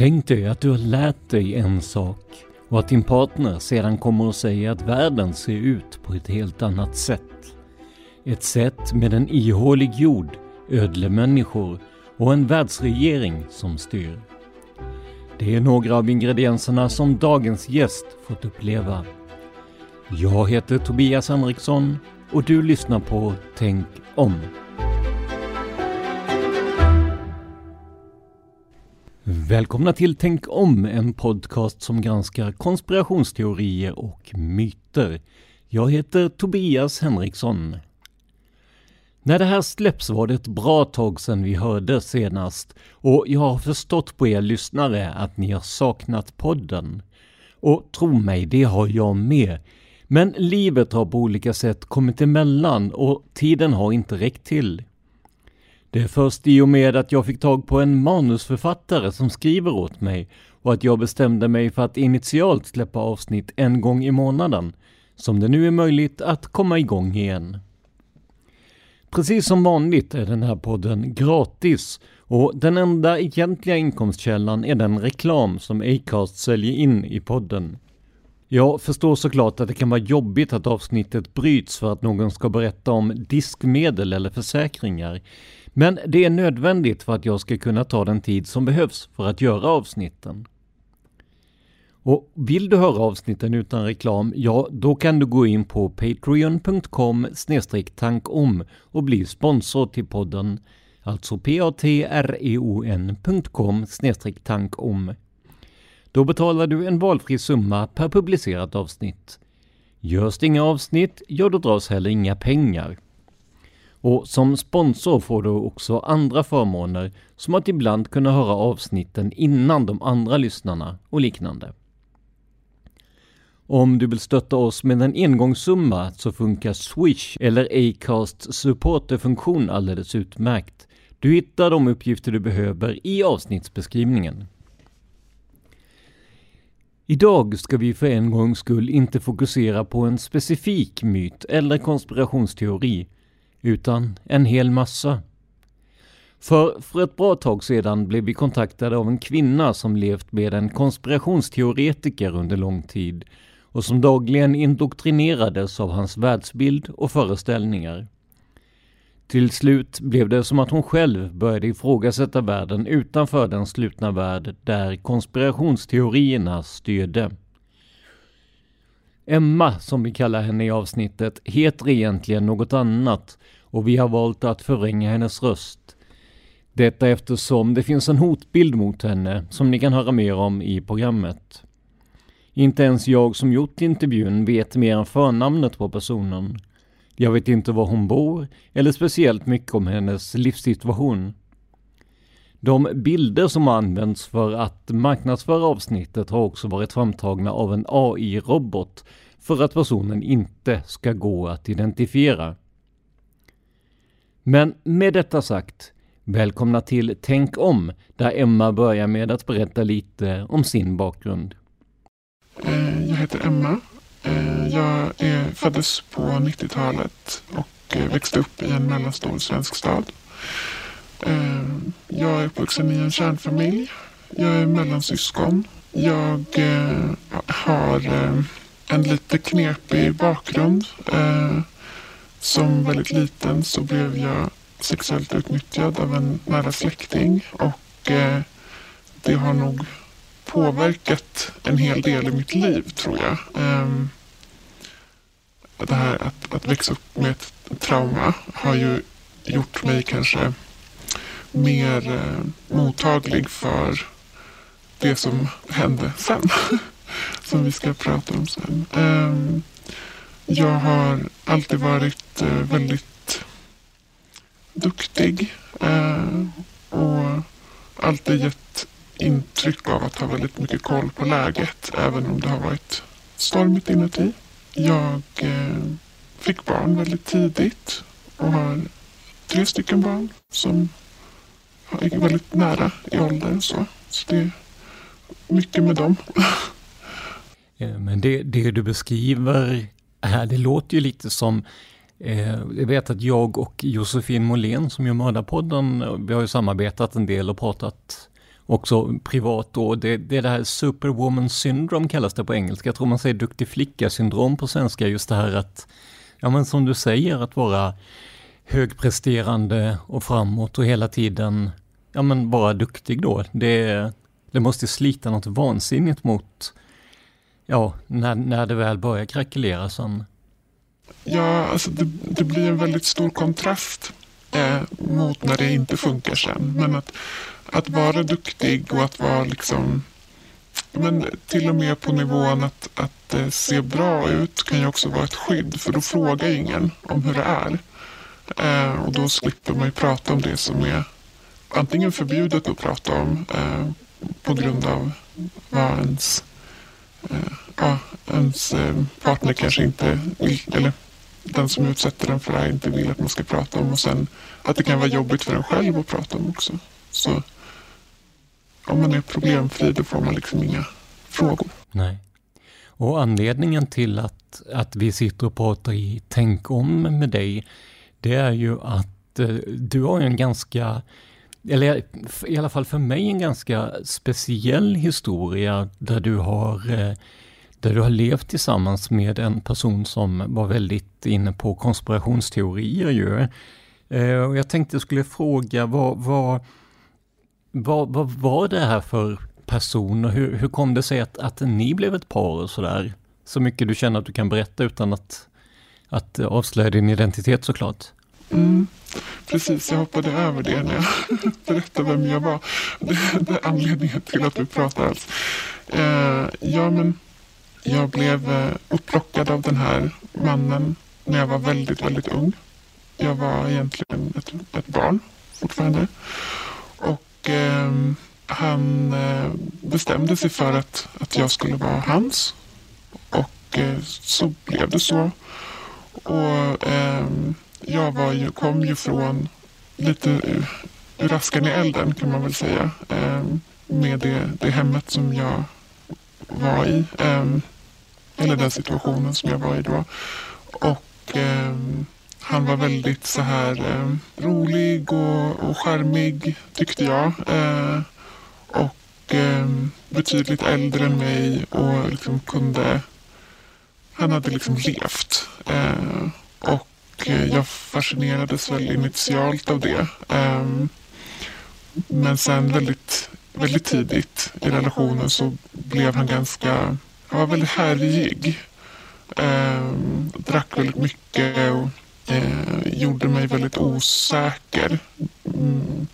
Tänk dig att du har lärt dig en sak och att din partner sedan kommer att säga att världen ser ut på ett helt annat sätt. Ett sätt med en ihålig jord, ödle människor och en världsregering som styr. Det är några av ingredienserna som dagens gäst fått uppleva. Jag heter Tobias Henriksson och du lyssnar på Tänk om. Välkomna till Tänk om, en podcast som granskar konspirationsteorier och myter. Jag heter Tobias Henriksson. När det här släpps var det ett bra tag sedan vi hörde senast och jag har förstått på er lyssnare att ni har saknat podden. Och tro mig, det har jag med. Men livet har på olika sätt kommit emellan och tiden har inte räckt till. Det är först i och med att jag fick tag på en manusförfattare som skriver åt mig och att jag bestämde mig för att initialt släppa avsnitt en gång i månaden som det nu är möjligt att komma igång igen. Precis som vanligt är den här podden gratis och den enda egentliga inkomstkällan är den reklam som Acast säljer in i podden. Jag förstår såklart att det kan vara jobbigt att avsnittet bryts för att någon ska berätta om diskmedel eller försäkringar. Men det är nödvändigt för att jag ska kunna ta den tid som behövs för att göra avsnitten. Och vill du höra avsnitten utan reklam, ja då kan du gå in på patreon.com tankom och bli sponsor till podden. Alltså patreon.com tankom. Då betalar du en valfri summa per publicerat avsnitt. Görs det inga avsnitt, ja då dras heller inga pengar. Och som sponsor får du också andra förmåner som att ibland kunna höra avsnitten innan de andra lyssnarna och liknande. Om du vill stötta oss med en engångssumma så funkar Swish eller Acasts supporterfunktion alldeles utmärkt. Du hittar de uppgifter du behöver i avsnittsbeskrivningen. Idag ska vi för en gångs skull inte fokusera på en specifik myt eller konspirationsteori utan en hel massa. För, för ett bra tag sedan blev vi kontaktade av en kvinna som levt med en konspirationsteoretiker under lång tid och som dagligen indoktrinerades av hans världsbild och föreställningar. Till slut blev det som att hon själv började ifrågasätta världen utanför den slutna värld där konspirationsteorierna styrde. Emma, som vi kallar henne i avsnittet, heter egentligen något annat och vi har valt att förvränga hennes röst. Detta eftersom det finns en hotbild mot henne som ni kan höra mer om i programmet. Inte ens jag som gjort intervjun vet mer än förnamnet på personen. Jag vet inte var hon bor eller speciellt mycket om hennes livssituation. De bilder som används för att marknadsföra avsnittet har också varit framtagna av en AI-robot för att personen inte ska gå att identifiera. Men med detta sagt, välkomna till Tänk om, där Emma börjar med att berätta lite om sin bakgrund. Eh, jag heter Emma. Eh, jag är, föddes på 90-talet och eh, växte upp i en mellanstor svensk stad. Eh, jag är uppvuxen i en kärnfamilj. Jag är mellansyskon. Jag eh, har eh, en lite knepig bakgrund. Som väldigt liten så blev jag sexuellt utnyttjad av en nära släkting och det har nog påverkat en hel del i mitt liv tror jag. Det här att, att växa upp med ett trauma har ju gjort mig kanske mer eh, mottaglig för det som hände sen. som vi ska prata om sen. Eh, jag har alltid varit eh, väldigt duktig eh, och alltid gett intryck av att ha väldigt mycket koll på läget även om det har varit stormigt inuti. Jag eh, fick barn väldigt tidigt och har tre stycken barn som är väldigt nära i ålder. Så, så det är mycket med dem. Eh, men det, det du beskriver här, det låter ju lite som eh, jag vet att jag och Josefin Måhlén som gör Mördarpodden, vi har ju samarbetat en del och pratat också privat då. Det, det är det här superwoman syndrome kallas det på engelska. Jag tror man säger duktig flicka syndrom på svenska. Just det här att, ja men som du säger, att vara högpresterande och framåt och hela tiden, ja men vara duktig då. Det, det måste slita något vansinnigt mot, ja, när, när det väl börjar krackelera sen. Ja, alltså det, det blir en väldigt stor kontrast eh, mot när det inte funkar sen. Men att att vara duktig och att vara liksom men till och med på nivån att, att eh, se bra ut kan ju också vara ett skydd för då frågar ingen om hur det är. Eh, och då slipper man ju prata om det som är antingen förbjudet att prata om eh, på grund av vad ens, eh, ja, ens eh, partner kanske inte vill, eller den som utsätter den för det här inte vill att man ska prata om och sen att det kan vara jobbigt för en själv att prata om också. Så om man är problemfri då får man liksom inga frågor. Nej. Och anledningen till att, att vi sitter och pratar i Tänk om med dig, det är ju att eh, du har en ganska, eller i alla fall för mig en ganska speciell historia där du har eh, där du har levt tillsammans med en person som var väldigt inne på konspirationsteorier ju. Eh, och jag tänkte jag skulle fråga vad, vad vad, vad var det här för person och hur, hur kom det sig att, att ni blev ett par och sådär? Så mycket du känner att du kan berätta utan att, att avslöja din identitet såklart. Mm, precis, jag hoppade över det när jag berättade vem jag var. Det, det är anledningen till att vi pratar alls. Eh, ja, men jag blev eh, upplockad av den här mannen när jag var väldigt, väldigt ung. Jag var egentligen ett, ett barn fortfarande. Och eh, han eh, bestämde sig för att, att jag skulle vara hans. Och så blev det så. Och ehm, jag var ju, kom ju från lite ur, ur askan i elden kan man väl säga. Ehm, med det, det hemmet som jag var i. Ehm, eller den situationen som jag var i då. Och han var väldigt så här eh, rolig och, och charmig tyckte jag. Eh, och eh, betydligt äldre än mig och liksom kunde... Han hade liksom levt. Eh, och eh, jag fascinerades väl initialt av det. Eh, men sen väldigt, väldigt tidigt i relationen så blev han ganska... Han var väldigt härjig. Eh, drack väldigt mycket och eh, gjorde mig väldigt osäker mm,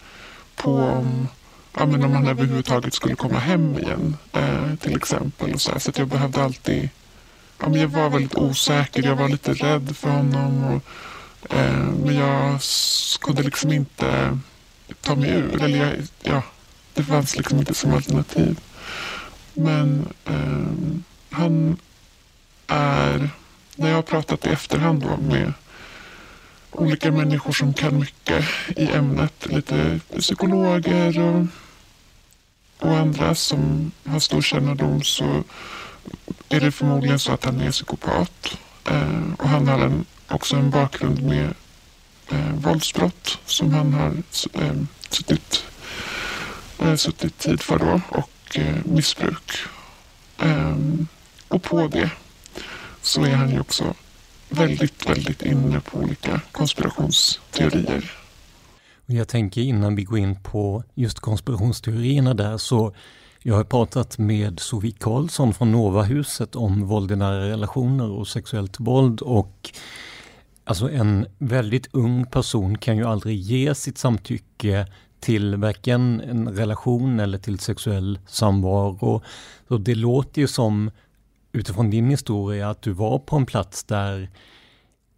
på om, ja, men om han överhuvudtaget skulle komma hem igen eh, till exempel. Och så, här. så att jag behövde alltid, ja, men jag var väldigt osäker, jag var lite rädd för honom. Och, eh, men jag kunde liksom inte ta mig ur. Eller jag, ja, det fanns liksom inte som alternativ. Men eh, han är, när jag har pratat i efterhand då med olika människor som kan mycket i ämnet, lite psykologer och, och andra som har stor kännedom så är det förmodligen så att han är psykopat. Eh, och han har en, också en bakgrund med eh, våldsbrott som han har eh, suttit, eh, suttit tid för då och eh, missbruk. Eh, och på det så är han ju också väldigt, väldigt inne på olika konspirationsteorier. Jag tänker innan vi går in på just konspirationsteorierna där så jag har pratat med Sofie Karlsson från Novahuset om våld i nära relationer och sexuellt våld och alltså en väldigt ung person kan ju aldrig ge sitt samtycke till varken en relation eller till sexuell samvaro. Så det låter ju som utifrån din historia att du var på en plats där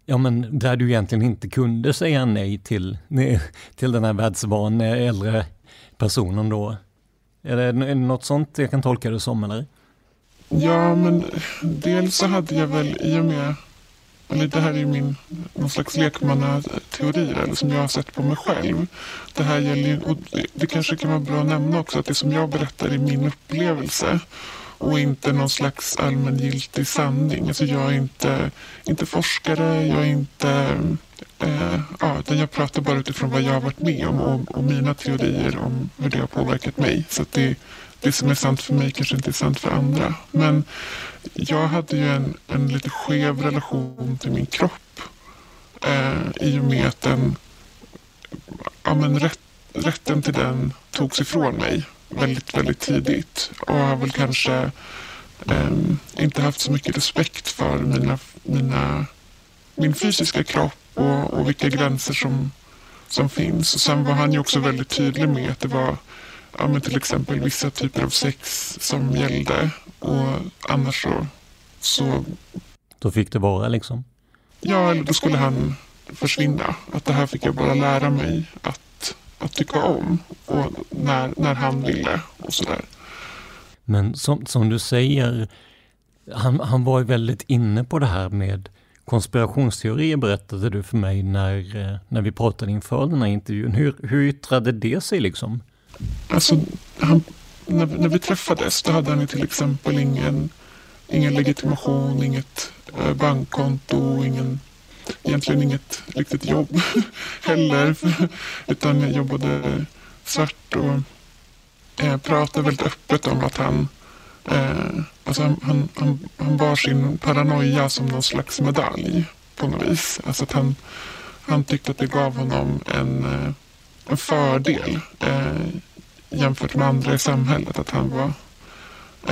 Ja men där du egentligen inte kunde säga nej till, till den här världsvana äldre personen då. Är det, är det något sånt jag kan tolka det som eller? Ja men dels så hade jag väl i och med eller det här är min någon slags lekmannateori eller som jag har sett på mig själv. Det här gäller och det kanske kan vara bra att nämna också att det som jag berättar är min upplevelse och inte någon slags allmängiltig sanning. Alltså jag är inte, inte forskare, jag är inte... Eh, ja, jag pratar bara utifrån vad jag har varit med om och, och mina teorier om hur det har påverkat mig. Så det, det som är sant för mig kanske inte är sant för andra. Men jag hade ju en, en lite skev relation till min kropp eh, i och med att den, ja, men rätt, rätten till den togs ifrån mig väldigt, väldigt tidigt och har väl kanske eh, inte haft så mycket respekt för mina, mina, min fysiska kropp och, och vilka gränser som, som finns. Och sen var han ju också väldigt tydlig med att det var ja, men till exempel vissa typer av sex som gällde och annars så, så... Då fick det vara liksom? Ja, eller då skulle han försvinna. Att det här fick jag bara lära mig att att tycka om och när, när han ville och sådär. Men som, som du säger, han, han var väldigt inne på det här med konspirationsteorier berättade du för mig när, eh, när vi pratade inför den här intervjun. Hur, hur yttrade det sig liksom? Alltså, han, när, när vi träffades då hade han till exempel ingen, ingen legitimation, inget eh, bankkonto, ingen egentligen inget riktigt jobb heller. Utan jag jobbade svart och eh, pratade väldigt öppet om att han eh, alltså han, han, han, han bar sin paranoia som någon slags medalj på något vis. Alltså att han, han tyckte att det gav honom en, eh, en fördel eh, jämfört med andra i samhället. Att han var,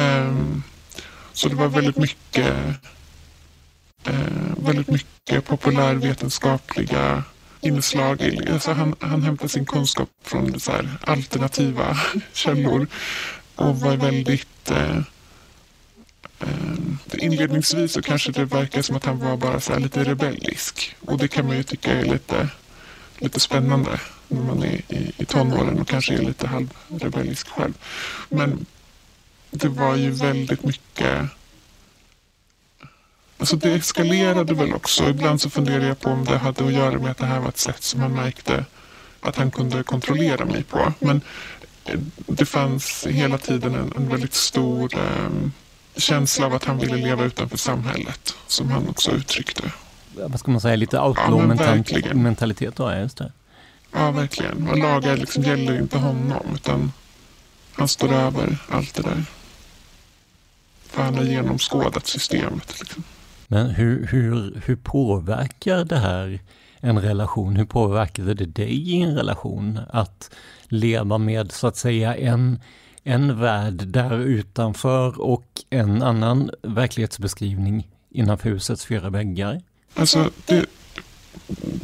eh, så det var väldigt mycket eh, väldigt mycket populärvetenskapliga inslag. Alltså han, han hämtar sin kunskap från så här, alternativa källor och var väldigt eh, eh, Inledningsvis så kanske det verkar som att han var bara så lite rebellisk och det kan man ju tycka är lite, lite spännande när man är i, i tonåren och kanske är lite halvrebellisk själv. Men det var ju väldigt mycket Alltså det eskalerade väl också. Ibland så funderade jag på om det hade att göra med att det här var ett sätt som han märkte att han kunde kontrollera mig på. Men det fanns hela tiden en, en väldigt stor eh, känsla av att han ville leva utanför samhället. Som han också uttryckte. Vad ska man säga, lite outlaw-mentalitet ja, då? Just det. Ja, verkligen. Och lagar liksom gäller inte honom utan han står över allt det där. För han har genomskådat systemet. Liksom. Men hur, hur, hur påverkar det här en relation? Hur påverkade det dig i en relation att leva med så att säga en, en värld där utanför och en annan verklighetsbeskrivning innanför husets fyra väggar? Alltså, det,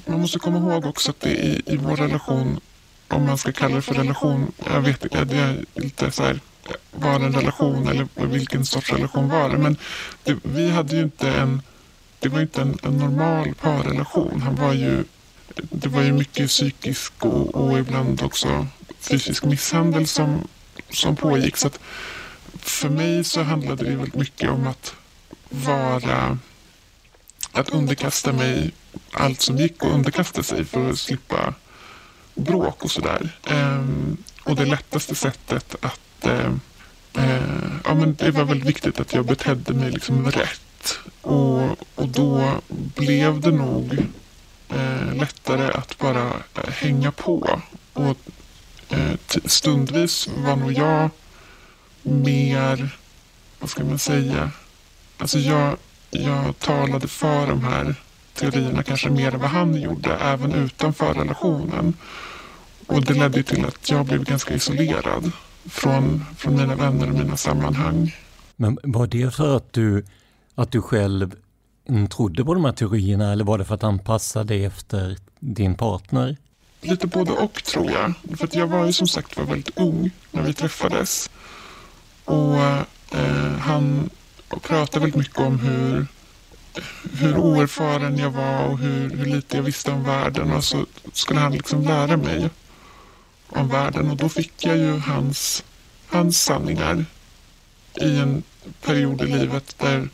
man måste komma ihåg också att det i, i vår relation, om man ska kalla det för relation, jag vet inte, det är lite så här, var en relation eller vilken sorts relation var det? Men det, vi hade ju inte en, det var inte en, en normal parrelation. Han var ju, det var ju mycket psykisk och, och ibland också fysisk misshandel som, som pågick. Så att för mig så handlade det väldigt mycket om att vara att underkasta mig allt som gick att underkasta sig för att slippa bråk och sådär. Um, och det lättaste sättet att... Eh, eh, ja, men det var väldigt viktigt att jag betedde mig liksom rätt. Och, och då blev det nog uh, lättare att bara hänga på. Och stundvis var nog jag mer, vad ska man säga, alltså jag, jag talade för de här teorierna kanske mer än vad han gjorde, även utanför relationen. Och det ledde till att jag blev ganska isolerad från, från mina vänner och mina sammanhang. Men var det för att du, att du själv mm, trodde på de här teorierna eller var det för att anpassa dig efter din partner? Lite både och tror jag. För att jag var ju som sagt var väldigt ung när vi träffades. Och eh, han pratade väldigt mycket om hur, hur oerfaren jag var och hur, hur lite jag visste om världen. Och så skulle han liksom lära mig om världen. Och då fick jag ju hans, hans sanningar i en period i livet där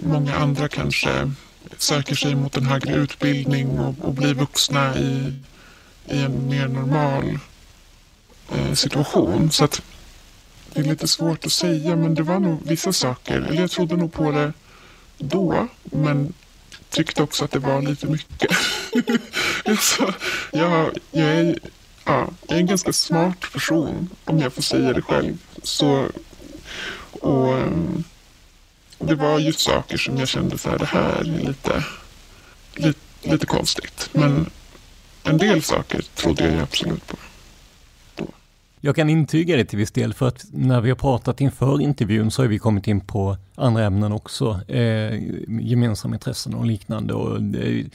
många andra kanske söker sig mot en högre utbildning och, och blir vuxna i, i en mer normal eh, situation. Så att det är lite svårt att säga men det var nog vissa saker, eller jag trodde nog på det då men tyckte också att det var lite mycket. alltså, jag, jag, är, ja, jag är en ganska smart person om jag får säga det själv. Så, och ehm, det var ju saker som jag kände så här, det här är lite, lite, lite konstigt. Men en del saker trodde jag absolut på. Jag kan intyga det till viss del för att när vi har pratat inför intervjun så har vi kommit in på andra ämnen också, eh, gemensamma intressen och liknande. Och, eh,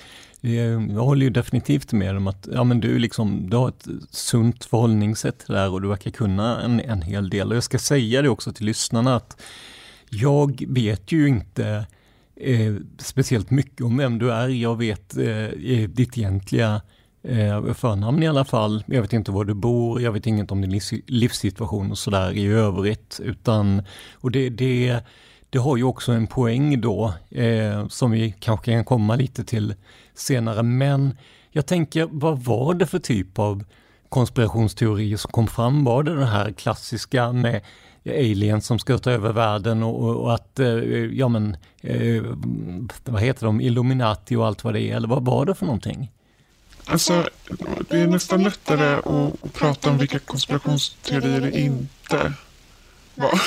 jag håller ju definitivt med om att ja, men du, liksom, du har ett sunt förhållningssätt där och du verkar kunna en, en hel del. Och jag ska säga det också till lyssnarna att jag vet ju inte eh, speciellt mycket om vem du är. Jag vet eh, ditt egentliga eh, förnamn i alla fall. Jag vet inte var du bor, jag vet inget om din livssituation och sådär i övrigt. Utan, och det, det, det har ju också en poäng då, eh, som vi kanske kan komma lite till senare. Men jag tänker, vad var det för typ av konspirationsteorier som kom fram? Var det den här klassiska med aliens som ska ta över världen och, och, att, eh, ja men, eh, vad heter de, Illuminati och allt vad det är, eller vad var det för någonting? Alltså, det är nästan lättare att prata om vilka konspirationsteorier det inte var.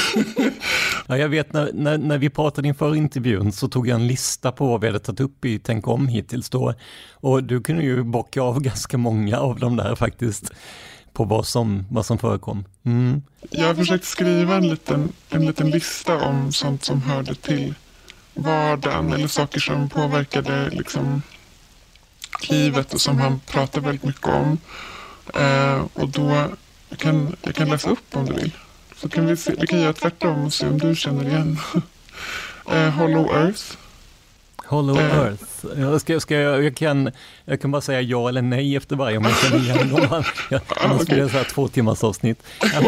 ja, jag vet när, när, när, vi pratade inför intervjun så tog jag en lista på vad vi hade tagit upp i Tänk om hittills då. Och du kunde ju bocka av ganska många av dem där faktiskt på vad som, vad som förekom. Mm. Jag har försökt skriva en liten, en liten lista om sånt som hörde till vardagen eller saker som påverkade liksom, livet och som han pratar väldigt mycket om. Eh, och då, jag kan, jag kan läsa upp om du vill. Så kan vi, se, vi kan göra tvärtom och se om du känner igen. eh, Hollow Earth. Hollow. Earth. Jag, ska, ska jag, jag, kan, jag kan bara säga ja eller nej efter varje om jag känner igen dem. Jag, annars skulle jag säga två timmars avsnitt.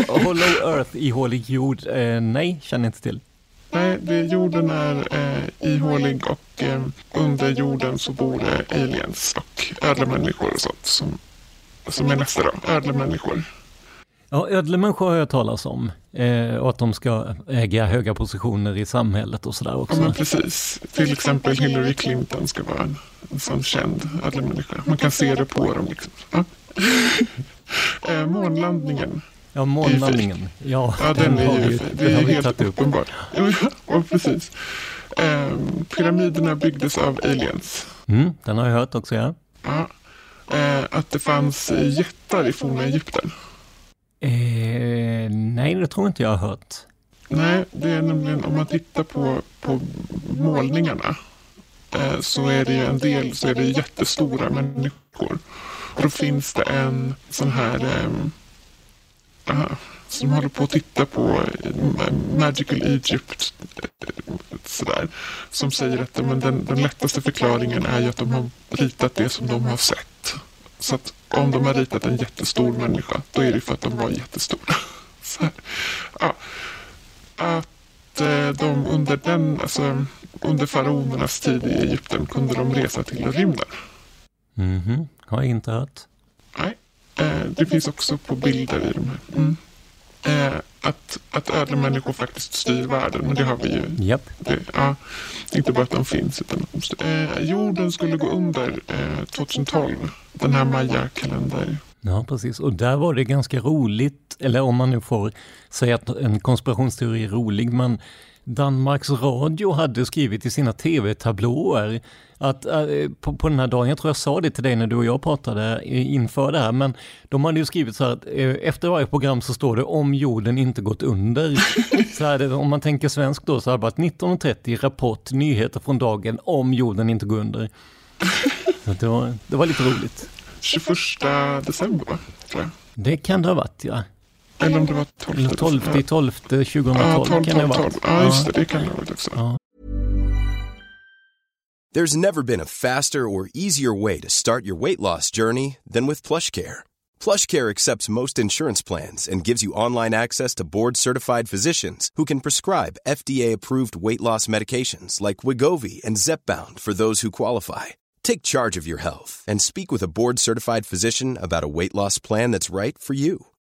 Hollow Earth, ihålig jord, eh, nej, känner inte till. Nej, det, jorden är eh, ihålig och eh, under jorden så bor det aliens och ödlemänniskor och sånt som, som är nästa då, ödlemänniskor. Ja, ödlemänniskor har jag talat om eh, och att de ska äga höga positioner i samhället och sådär också. Ja, men precis. Till exempel Hillary Clinton ska vara en, en sån känd ödlemänniska. Man kan se det på dem. Liksom. Ja. eh, månlandningen Ja, månlandningen. Ja, ja, den, den är ju, vi, det är helt uppenbart. Ja, precis. Eh, pyramiderna byggdes av aliens. Mm, den har jag hört också, ja. ja. Eh, att det fanns jättar i forna Egypten. Eh, nej, det tror inte jag har hört. Nej, det är nämligen om man tittar på, på målningarna eh, så är det ju en del så är det jättestora människor. Och då finns det en sån här eh, som håller på att titta på eh, Magical Egypt eh, sådär, som säger att men den, den lättaste förklaringen är ju att de har ritat det som de har sett. Så att om de har ritat en jättestor människa, då är det för att de var jättestora. Så, ja. Att eh, de under den, alltså under faraonernas tid i Egypten kunde de resa till rymden. Mhm, har jag inte hört. Nej, eh, det finns också på bilder i de här. Mm. Eh, att, att ödlemänniskor faktiskt styr världen, men det har vi ju. Yep. Det, ja, inte bara att de finns, utan. Eh, jorden skulle gå under eh, 2012, den här maya-kalender. Ja, precis. Och där var det ganska roligt, eller om man nu får säga att en konspirationsteori är rolig, men Danmarks Radio hade skrivit i sina tv-tablåer att äh, på, på, den här dagen, jag tror jag sa det till dig när du och jag pratade inför det här, men de hade ju skrivit så här att äh, efter varje program så står det om jorden inte gått under. så här, om man tänker svenskt då så hade det varit 19.30 rapport, nyheter från dagen om jorden inte går under. Så det, var, det var lite roligt. 21 december? Tror jag. Det kan det ha varit ja. Eller om det var 12. 12 12 2012 ja, 12, kan det ha varit. Ja, just det. Det kan det ha varit också. Ja. There's never been a faster or easier way to start your weight loss journey than with PlushCare. PlushCare accepts most insurance plans and gives you online access to board-certified physicians who can prescribe FDA-approved weight loss medications like Wigovi and Zepbound for those who qualify. Take charge of your health and speak with a board-certified physician about a weight loss plan that's right for you.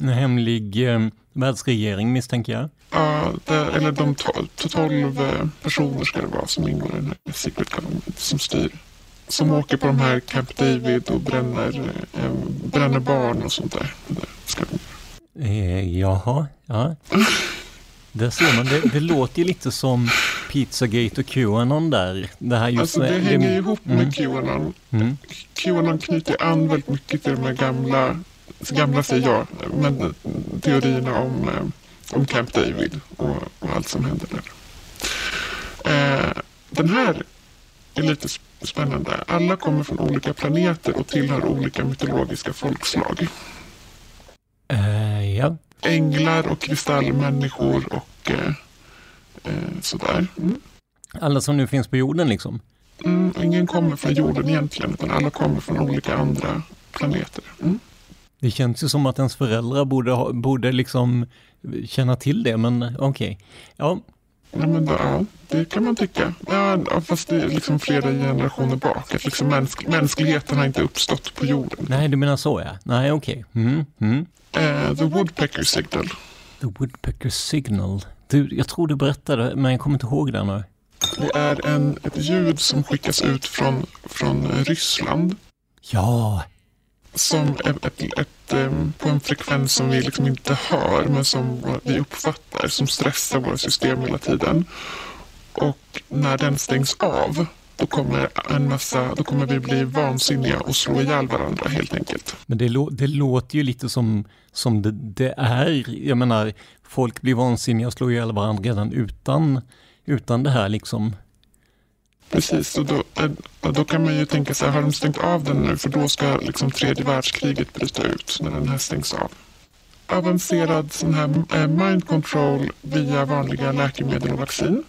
En hemlig eh, världsregering misstänker jag. Ja, det, eller de tolv, tolv eh, personer ska det vara som ingår i den här Secret Government som styr. Som åker på de här Camp David och bränner, eh, bränner barn och sånt där. Det ska de. Eh, jaha, ja. Där ser man, det, det låter ju lite som Pizzagate och Qanon där. Det här just alltså det, det hänger det, ihop med mm. Qanon. Mm. Qanon knyter an väldigt mycket till de här gamla gamla säger jag, men teorierna om, eh, om Camp David och, och allt som hände där. Eh, den här är lite spännande. Alla kommer från olika planeter och tillhör olika mytologiska folkslag. Uh, ja. Änglar och kristallmänniskor och uh, uh, sådär. Mm. Alla som nu finns på jorden liksom? Mm, ingen kommer från jorden egentligen, utan alla kommer från olika andra planeter. Mm. Det känns ju som att ens föräldrar borde, ha, borde liksom känna till det, men okej. Okay. Ja. Ja, men då, ja, det kan man tycka. Ja, fast det är liksom flera generationer bak. Att liksom mäns mänskligheten har inte uppstått på jorden. Nej, du menar så ja. Nej, okej. Okay. Mm, mm. Uh, the Woodpecker Signal. The Woodpecker Signal. Du, jag tror du berättade, men jag kommer inte ihåg det nu. Det är en, ett ljud som skickas ut från, från Ryssland. Ja, som ett, ett, ett, på en frekvens som vi liksom inte hör men som vi uppfattar som stressar våra system hela tiden. Och när den stängs av då kommer, en massa, då kommer vi bli vansinniga och slå ihjäl varandra helt enkelt. Men det, det låter ju lite som, som det, det, är. Jag menar, folk blir vansinniga och slår ihjäl varandra redan utan, utan det här liksom. Precis, och då, och då kan man ju tänka sig, har de stängt av den nu? För då ska liksom tredje världskriget bryta ut när den här stängs av. Avancerad sån här mind control via vanliga läkemedel och vaccin.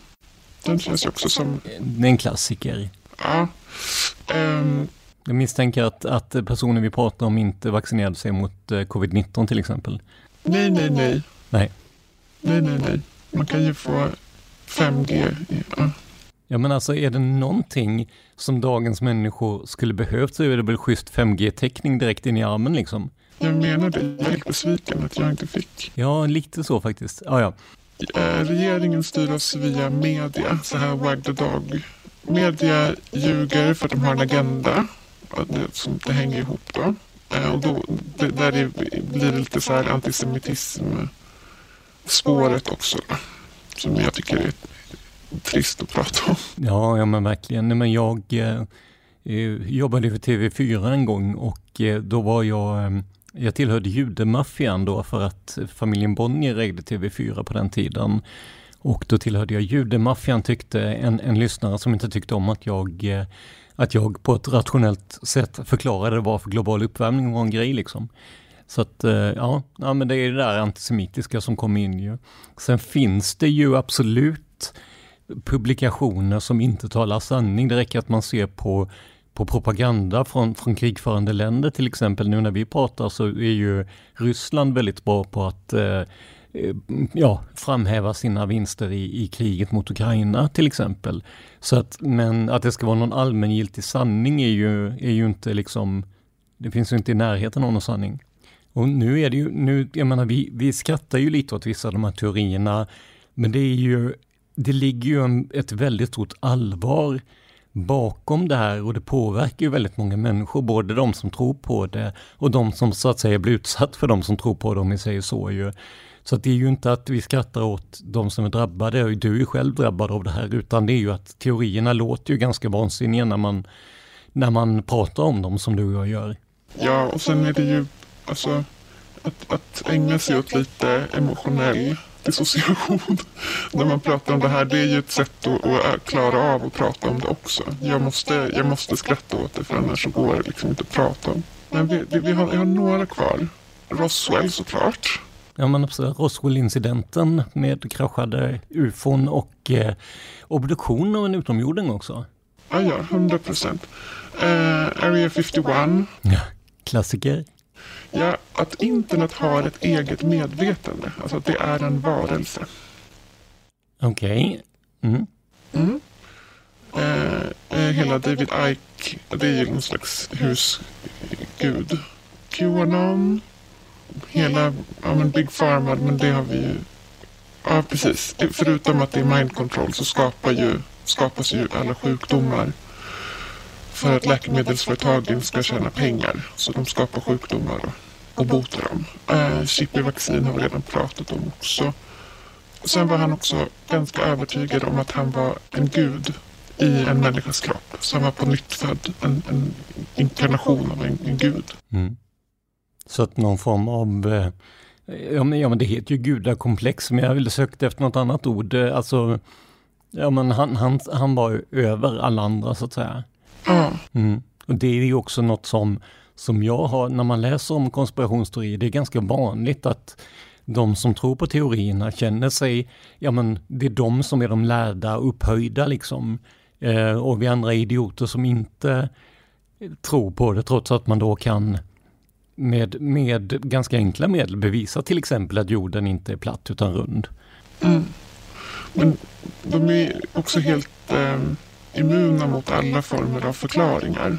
Den känns ju också som... Det är en klassiker. Ja. Um, jag misstänker att, att personer vi pratar om inte vaccinerade sig mot eh, covid-19 till exempel. Nej, nej, nej. Nej. Nej, nej, nej. Man kan ju få 5G. Ja. Ja men alltså är det någonting som dagens människor skulle behövt så är det väl schysst 5G-täckning direkt in i armen liksom. Jag menar det, jag är besviken att jag inte fick. Ja, lite så faktiskt. Ah, ja. Eh, regeringen styr oss via media, så här wag the dog. Media ljuger för att de har en agenda. Som, det hänger ihop då. Eh, och då det, där det blir lite så här antisemitism spåret också. Som jag tycker är trist att prata om. Ja, ja men verkligen. Nej, men jag eh, eh jobbade för TV4 en gång och eh, då var jag eh, jag tillhörde judemaffian då för att familjen Bonnier ägde TV4 på den tiden. Och då tillhörde jag judemaffian tyckte en, en lyssnare som inte tyckte om att jag eh, att jag på ett rationellt sätt förklarade varför global uppvärmning var en grej liksom. Så att, eh, ja, ja men det är det där antisemitiska som kom in ju. Sen finns det ju absolut publikationer som inte talar sanning. Det räcker att man ser på, på propaganda från, från krigförande länder till exempel. Nu när vi pratar så är ju Ryssland väldigt bra på att eh, eh, ja, framhäva sina vinster i, i kriget mot Ukraina till exempel. Så att, men att det ska vara någon allmängiltig sanning är ju, är ju inte liksom, det finns ju inte i närheten av någon sanning. Och nu är det ju, nu, jag menar vi, vi skrattar ju lite åt vissa av de här teorierna, men det är ju det ligger ju en, ett väldigt stort allvar bakom det här och det påverkar ju väldigt många människor, både de som tror på det och de som så att säga blir utsatt för de som tror på det om vi säger så ju. Så att det är ju inte att vi skrattar åt de som är drabbade, och du är själv drabbad av det här, utan det är ju att teorierna låter ju ganska vansinniga när man, när man pratar om dem som du och jag gör. Ja, och sen är det ju alltså att, att ägna sig åt lite emotionell dissociation när man pratar om det här. Det är ju ett sätt att, att, klara av att prata om det också. Jag måste, jag måste skratta åt det för annars så går det liksom inte att prata om. Men vi, vi, vi har, vi har några kvar. Roswell såklart. Ja men absolut, Roswell-incidenten med kraschade ufon och eh, obduktion av en utomjording också. Ja, ja, 100 procent. Uh, Area 51. Ja, klassiker. Ja, att internet har ett eget medvetande. Alltså att det är en varelse. Okej. Okay. Mm. Mm. Eh, eh, hela David Ike, det är ju någon slags husgud. Qanon. Hela, ja men Big Pharma, men det har vi ju. Ja precis. Förutom att det är mind control så skapar ju, skapas ju alla sjukdomar för att läkemedelsföretagen ska tjäna pengar. Så de skapar sjukdomar och, och botar dem. Eh, Chippy-vaccin har vi redan pratat om också. Sen var han också ganska övertygad om att han var en gud i en människas kropp. Så han var på nytt född, en, en inkarnation av en, en gud. Mm. Så att någon form av, eh, ja, men, ja men det heter ju gudakomplex, men jag ville sökt efter något annat ord. Eh, alltså, ja men han, han, han var över alla andra så att säga. Mm. Och det är ju också något som, som jag har, när man läser om konspirationsteorier, det är ganska vanligt att de som tror på teorierna känner sig, ja men det är de som är de lärda och upphöjda liksom. Eh, och vi andra är idioter som inte tror på det trots att man då kan med, med ganska enkla medel bevisa till exempel att jorden inte är platt utan rund. Mm. Men de är också helt eh immuna mot alla former av förklaringar.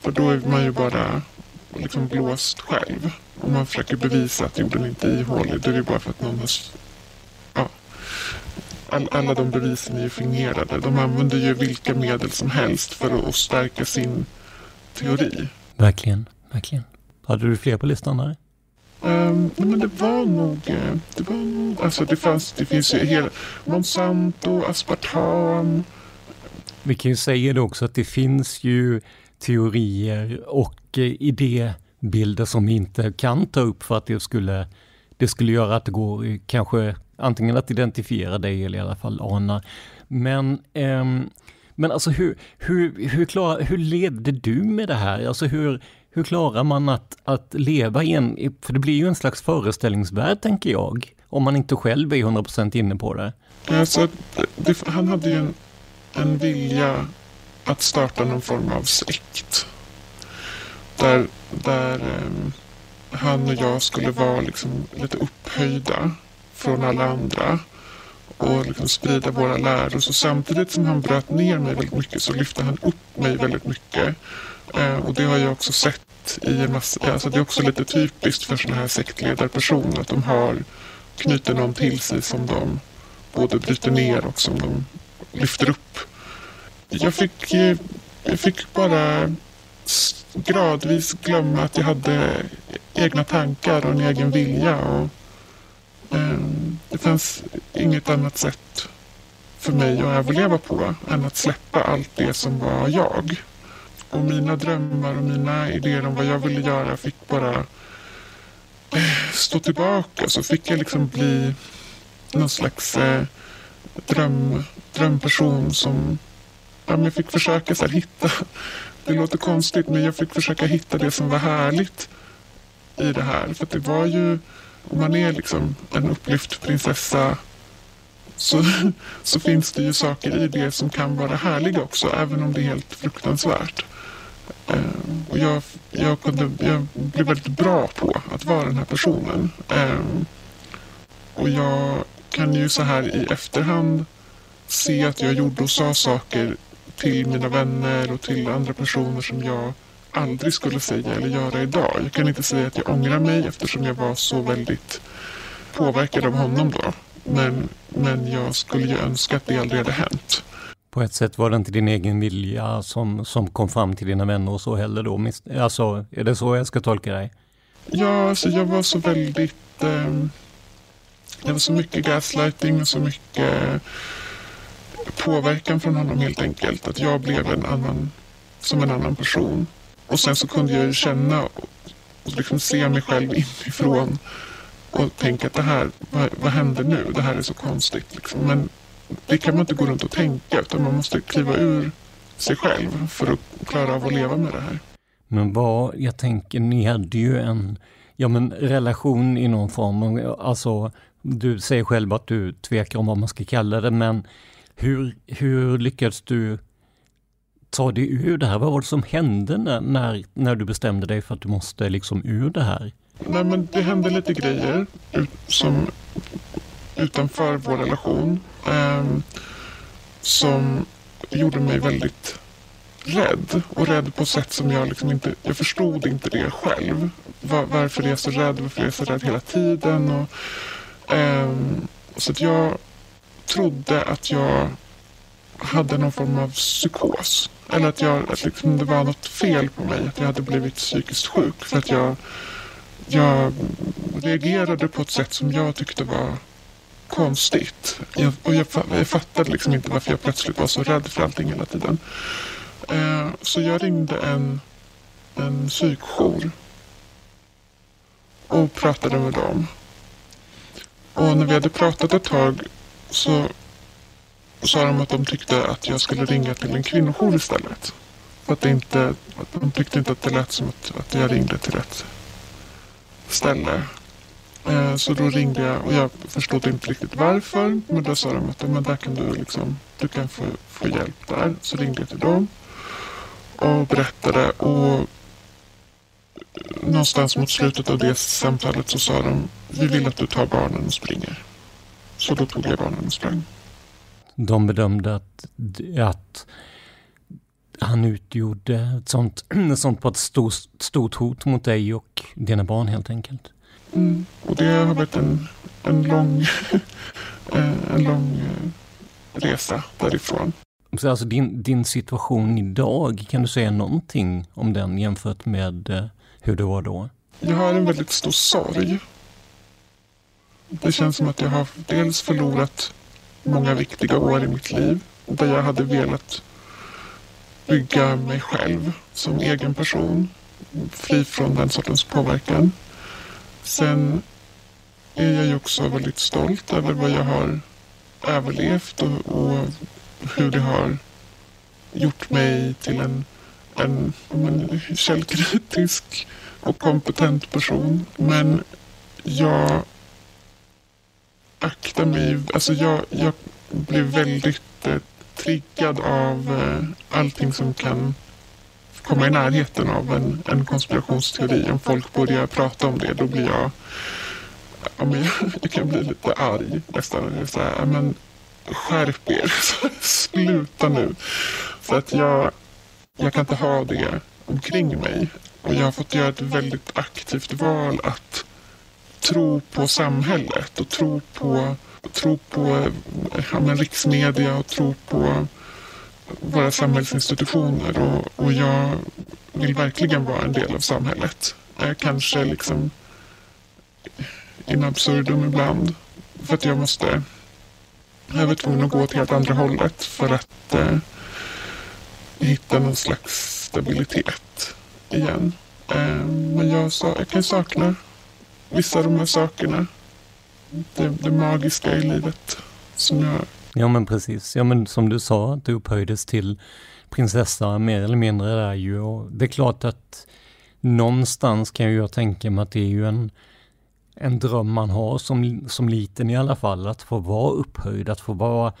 För då är man ju bara liksom blåst själv. Om man försöker bevisa att jorden inte är ihålig, då är det bara för att någon har... Ja. All, alla de bevisen är ju fingerade. De använder ju vilka medel som helst för att stärka sin teori. Verkligen, verkligen. Hade du fler på listan där? Um, men det var nog, eh, det var nog, alltså det fanns, det finns ju hela Monsanto, aspartam, vi kan ju säga det också att det finns ju teorier och eh, idébilder som vi inte kan ta upp för att det skulle, det skulle göra att det går eh, kanske antingen att identifiera dig eller i alla fall ana. Men eh, Men alltså hur, hur, hur, klar, hur levde du med det här? Alltså hur, hur klarar man att, att leva i en, för det blir ju en slags föreställningsvärld tänker jag, om man inte själv är 100% inne på det. Alltså, det, han hade ju en, en vilja att starta någon form av sekt. Där, där eh, han och jag skulle vara liksom lite upphöjda från alla andra och liksom sprida våra läror. Så samtidigt som han bröt ner mig väldigt mycket så lyfte han upp mig väldigt mycket. Eh, och det har jag också sett i en massa, eh, alltså det är också lite typiskt för sådana här sektledarpersoner att de har knyter någon till sig som de både bryter ner och som de lyfter upp. Jag fick, eh, jag fick bara gradvis glömma att jag hade egna tankar och en egen vilja. Och, eh, det fanns inget annat sätt för mig att överleva på än att släppa allt det som var jag. Och mina drömmar och mina idéer om vad jag ville göra fick bara eh, stå tillbaka. Så fick jag liksom bli någon slags eh, dröm, drömperson som ja, men jag fick försöka så här, hitta, det låter konstigt men jag fick försöka hitta det som var härligt i det här. För det var ju, om man är liksom en upplyft prinsessa så, så finns det ju saker i det som kan vara härliga också, även om det är helt fruktansvärt. Eh, och jag, jag, kunde, jag blev väldigt bra på att vara den här personen. Eh, och jag kan ju så här i efterhand se att jag gjorde och sa saker till mina vänner och till andra personer som jag aldrig skulle säga eller göra idag. Jag kan inte säga att jag ångrar mig eftersom jag var så väldigt påverkad av honom då. Men, men jag skulle ju önska att det aldrig hade hänt. På ett sätt var det inte din egen vilja som, som kom fram till dina vänner och så heller då? Alltså, är det så jag ska tolka dig? Ja, alltså jag var så väldigt... Eh, det var så mycket gaslighting och så mycket påverkan från honom helt enkelt. Att jag blev en annan, som en annan person. Och sen så kunde jag ju känna och, liksom se mig själv inifrån och tänka att det här, vad, vad händer nu? Det här är så konstigt. Liksom. Men det kan man inte gå runt och tänka utan man måste kliva ur sig själv för att klara av att leva med det här. Men vad, jag tänker, ni hade ju en ja, men relation i någon form. Alltså, du säger själv att du tvekar om vad man ska kalla det, men hur, hur lyckades du ta dig ur det här? Vad var det som hände när, när, när du bestämde dig för att du måste liksom ur det här? Nej, men det hände lite grejer ut, som utanför vår relation eh, som gjorde mig väldigt rädd och rädd på sätt som jag liksom inte, jag förstod inte det själv. Var, varför är jag så rädd? Varför är jag så rädd hela tiden? Och, eh, så att jag trodde att jag hade någon form av psykos. Eller att, jag, att liksom det var något fel på mig, att jag hade blivit psykiskt sjuk. För att jag, jag reagerade på ett sätt som jag tyckte var konstigt. Jag, och jag, jag fattade liksom inte varför jag plötsligt var så rädd för allting hela tiden. Eh, så jag ringde en, en psykjour och pratade med dem. Och när vi hade pratat ett tag så sa de att de tyckte att jag skulle ringa till en kvinnojour istället. För att inte, de tyckte inte att det lät som att, att jag ringde till rätt ställe. Eh, så då ringde jag och jag förstod inte riktigt varför. Men då sa de att men där kan du, liksom, du kan få, få hjälp där. Så ringde jag till dem och berättade. Och någonstans mot slutet av det samtalet så sa de vi vill att du tar barnen och springer. Så då tog jag barnen och sprang. De bedömde att, att han utgjorde ett sånt, ett sånt på ett stort, stort hot mot dig och dina barn helt enkelt. Mm. Och det har varit en, en lång, eh, en lång eh, resa därifrån. Så alltså din, din situation idag, kan du säga någonting om den jämfört med eh, hur det var då? Jag har en väldigt stor sorg det känns som att jag har dels förlorat många viktiga år i mitt liv där jag hade velat bygga mig själv som egen person, fri från den sortens påverkan. Sen är jag ju också väldigt stolt över vad jag har överlevt och, och hur det har gjort mig till en, en, en källkritisk och kompetent person. Men jag aktar mig. Alltså jag, jag blir väldigt eh, triggad av eh, allting som kan komma i närheten av en, en konspirationsteori. Om folk börjar prata om det då blir jag, ja, men jag, jag kan bli lite arg nästan. Så här, men skärp er, sluta nu. För att jag, jag kan inte ha det omkring mig. Och jag har fått göra ett väldigt aktivt val att tro på samhället och tro på, tro på ja, men riksmedia och tro på våra samhällsinstitutioner. Och, och jag vill verkligen vara en del av samhället. Kanske liksom in absurdum ibland. För att jag måste... Jag var tvungen att gå åt helt andra hållet för att eh, hitta någon slags stabilitet igen. Eh, men jag, jag kan sakna vissa av de här sakerna. Det, det magiska i livet som jag... Ja men precis, ja men som du sa, att du upphöjdes till prinsessa mer eller mindre där ju. Och det är klart att någonstans kan jag tänka mig att det är ju en, en dröm man har som, som liten i alla fall, att få vara upphöjd, att få vara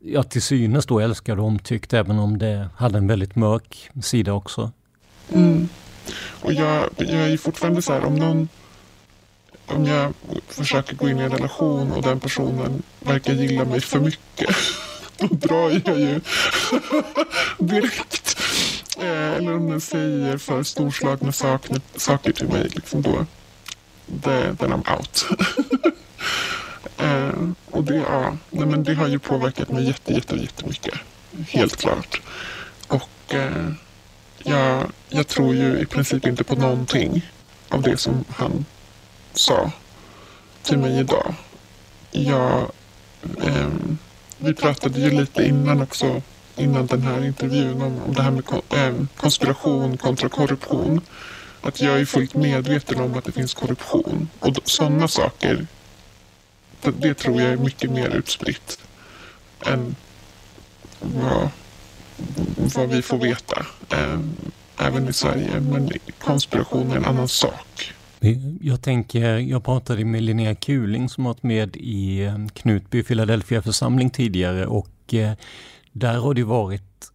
ja, till synes då älskad och omtyckt, även om det hade en väldigt mörk sida också. Mm. Och jag, jag är fortfarande så här, om någon om jag försöker gå in i en relation och den personen verkar gilla mig för mycket då drar jag ju direkt. Eh, eller om den säger för storslagna saker, saker till mig, liksom då, det, then I'm out. eh, och det, ja, nej, men det har ju påverkat mig jätte, jätte, jättemycket. Helt klart. Och eh, jag, jag tror ju i princip inte på någonting av det som han sa till mig idag. Jag, eh, vi pratade ju lite innan också, innan den här intervjun om, om det här med eh, konspiration kontra korruption. Att jag är fullt medveten om att det finns korruption. Och sådana saker, det, det, tror jag är mycket mer utspritt än vad, vad vi får veta. Eh, även i Sverige. Men konspiration är en annan sak. Jag tänker, jag pratade med Linnea Kuling som varit med i eh, Knutby Philadelphia församling tidigare och eh, där har det varit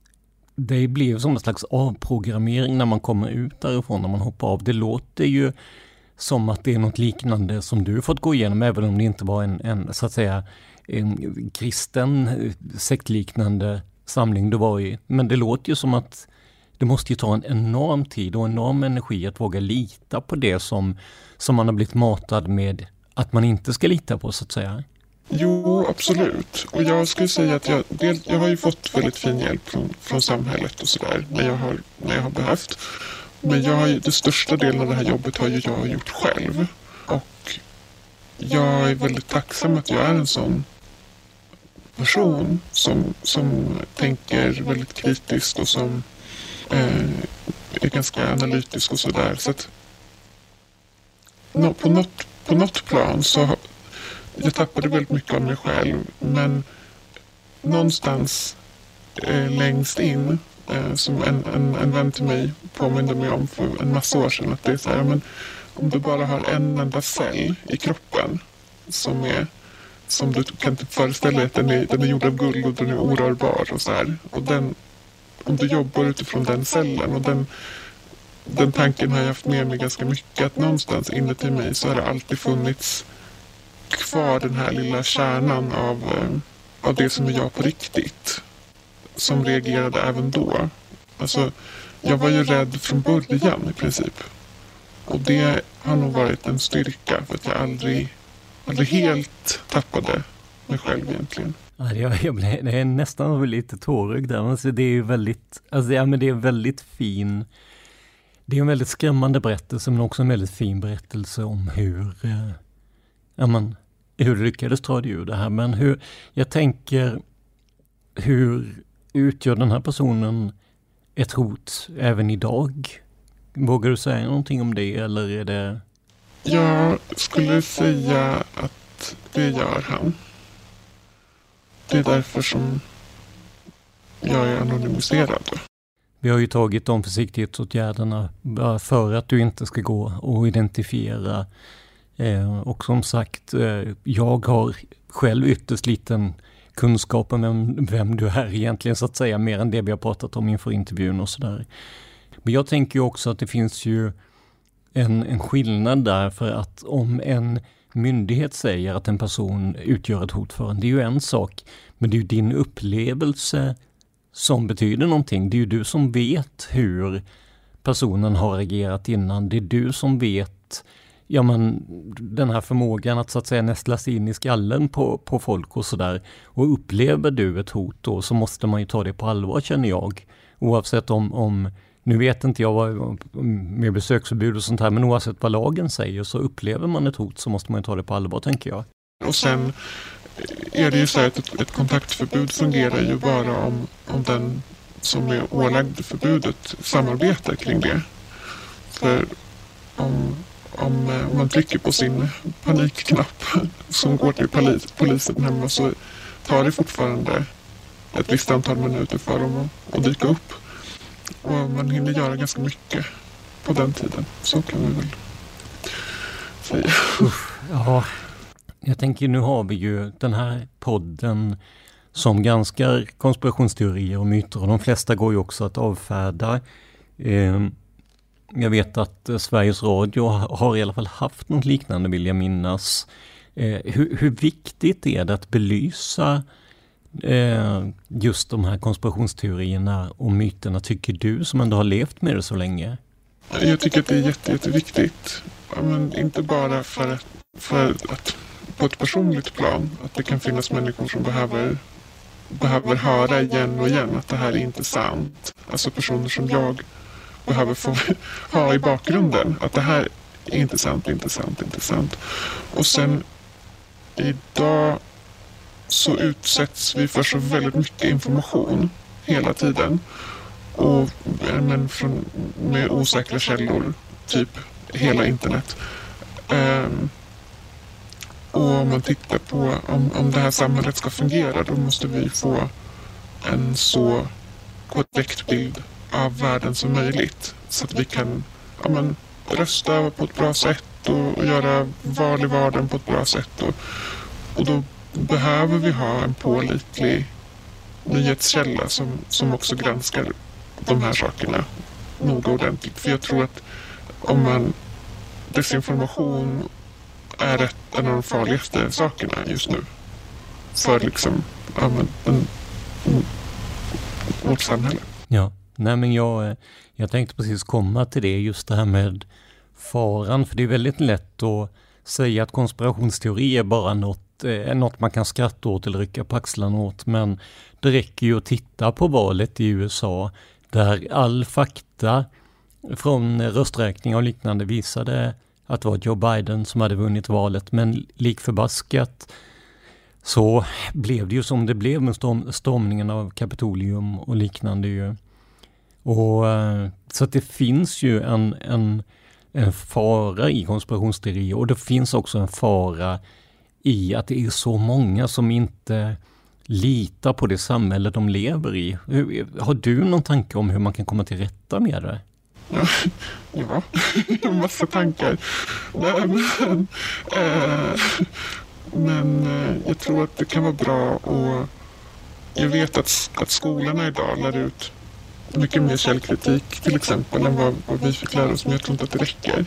det blev som en slags avprogrammering när man kommer ut därifrån, när man hoppar av. Det låter ju som att det är något liknande som du fått gå igenom, även om det inte var en, en så att säga, en kristen eh, sektliknande samling du var i. Men det låter ju som att det måste ju ta en enorm tid och enorm energi att våga lita på det som, som man har blivit matad med att man inte ska lita på så att säga. Jo, absolut. Och jag skulle säga att jag, del, jag har ju fått väldigt fin hjälp från, från samhället och sådär när jag har, när jag har behövt. Men jag har ju, den största delen av det här jobbet har ju jag gjort själv. Och jag är väldigt tacksam att jag är en sån person som, som tänker väldigt kritiskt och som är ganska analytisk och sådär. Så att no, på, något, på något plan så jag tappade väldigt mycket av mig själv. Men någonstans eh, längst in, eh, som en, en, en vän till mig påminde mig om för en massa år sedan, att det är så här, men om du bara har en enda cell i kroppen som är som du kan typ föreställa dig att den är, den är gjord av guld och den är orörbar och så här. Och den, om du jobbar utifrån den cellen och den, den tanken har jag haft med mig ganska mycket att någonstans inuti mig så har det alltid funnits kvar den här lilla kärnan av, eh, av det som är jag på riktigt. Som reagerade även då. Alltså, jag var ju rädd från början i princip. Och det har nog varit en styrka för att jag aldrig, aldrig helt tappade mig själv egentligen. Jag, jag blev, jag är nästan lite tårögd där. Alltså, det är ju väldigt, alltså, ja, men det är väldigt fin det är en väldigt skrämmande berättelse men också en väldigt fin berättelse om hur, eh, ja, men, hur du lyckades dra dig ur det här. Men hur, jag tänker, hur utgör den här personen ett hot även idag? Vågar du säga någonting om det eller är det? Jag skulle säga att det gör han. Det är därför som jag är anonymiserad. Vi har ju tagit de försiktighetsåtgärderna för att du inte ska gå och identifiera. Eh, och som sagt, eh, jag har själv ytterst liten kunskap om vem, vem, du är egentligen så att säga, mer än det vi har pratat om inför intervjun och sådär. Men jag tänker också att det finns ju en, en skillnad där för att om en myndighet säger att en person utgör ett hot för en, det är ju en sak. Men det är ju din upplevelse som betyder någonting. Det är ju du som vet hur personen har agerat innan. Det är du som vet ja, men, den här förmågan att så att säga nästla sig in i skallen på, på folk och sådär. Och upplever du ett hot då så måste man ju ta det på allvar känner jag. Oavsett om, om nu vet inte jag vad, med besöksförbud och sånt här, men oavsett vad lagen säger så upplever man ett hot så måste man ta det på allvar tänker jag. Och sen är det ju så att ett, ett kontaktförbud fungerar ju bara om, om den som är ålagd förbudet samarbetar kring det. För om, om, om man trycker på sin panikknapp som går till polis, polisen hemma så tar det fortfarande ett visst antal minuter för dem att, att dyka upp. Och man hinner göra ganska mycket på den tiden. Så kan man väl säga. ja, jag tänker nu har vi ju den här podden som granskar konspirationsteorier och myter och de flesta går ju också att avfärda. Ehm, jag vet att eh, Sveriges Radio har i alla fall haft något liknande vill jag minnas. Eh, hur, hur viktigt är det att belysa Eh, just de här konspirationsteorierna och myterna tycker du som ändå har levt med det så länge? Jag tycker att det är jätte, jätteviktigt. Men inte bara för att, för att på ett personligt plan att det kan finnas människor som behöver behöver höra igen och igen att det här är inte sant. Alltså personer som jag behöver få ha i bakgrunden att det här är inte sant, inte sant, inte sant. Och sen idag så utsätts vi för så väldigt mycket information hela tiden. Och men från, med osäkra källor, typ hela internet. Um, och om man tittar på om, om det här samhället ska fungera då måste vi få en så korrekt bild av världen som möjligt. Så att vi kan ja, men, rösta på ett bra sätt och, och göra val i vardagen på ett bra sätt. Och, och då behöver vi ha en pålitlig nyhetskälla som, som också granskar de här sakerna noga ordentligt. För jag tror att om man desinformation är ett, en av de farligaste sakerna just nu. För liksom, ja, men, en, vårt samhälle. Ja, nej men jag, jag tänkte precis komma till det, just det här med faran, för det är väldigt lätt att säga att konspirationsteori är bara något, Eh, är något man kan skratta åt eller rycka på axlarna åt, men det räcker ju att titta på valet i USA, där all fakta från rösträkning och liknande visade att det var Joe Biden som hade vunnit valet, men likförbaskat så blev det ju som det blev med storm, stormningen av Kapitolium och liknande ju. Och, eh, så att det finns ju en, en, en fara i konspirationsteorier och det finns också en fara i att det är så många som inte litar på det samhälle de lever i. Har du någon tanke om hur man kan komma till rätta med det? Ja, en massa tankar. Nej, men, eh, men eh, jag tror att det kan vara bra och jag vet att, att skolorna idag lär ut mycket mer källkritik till exempel än vad, vad vi fick lära oss. Men jag tror inte att det räcker.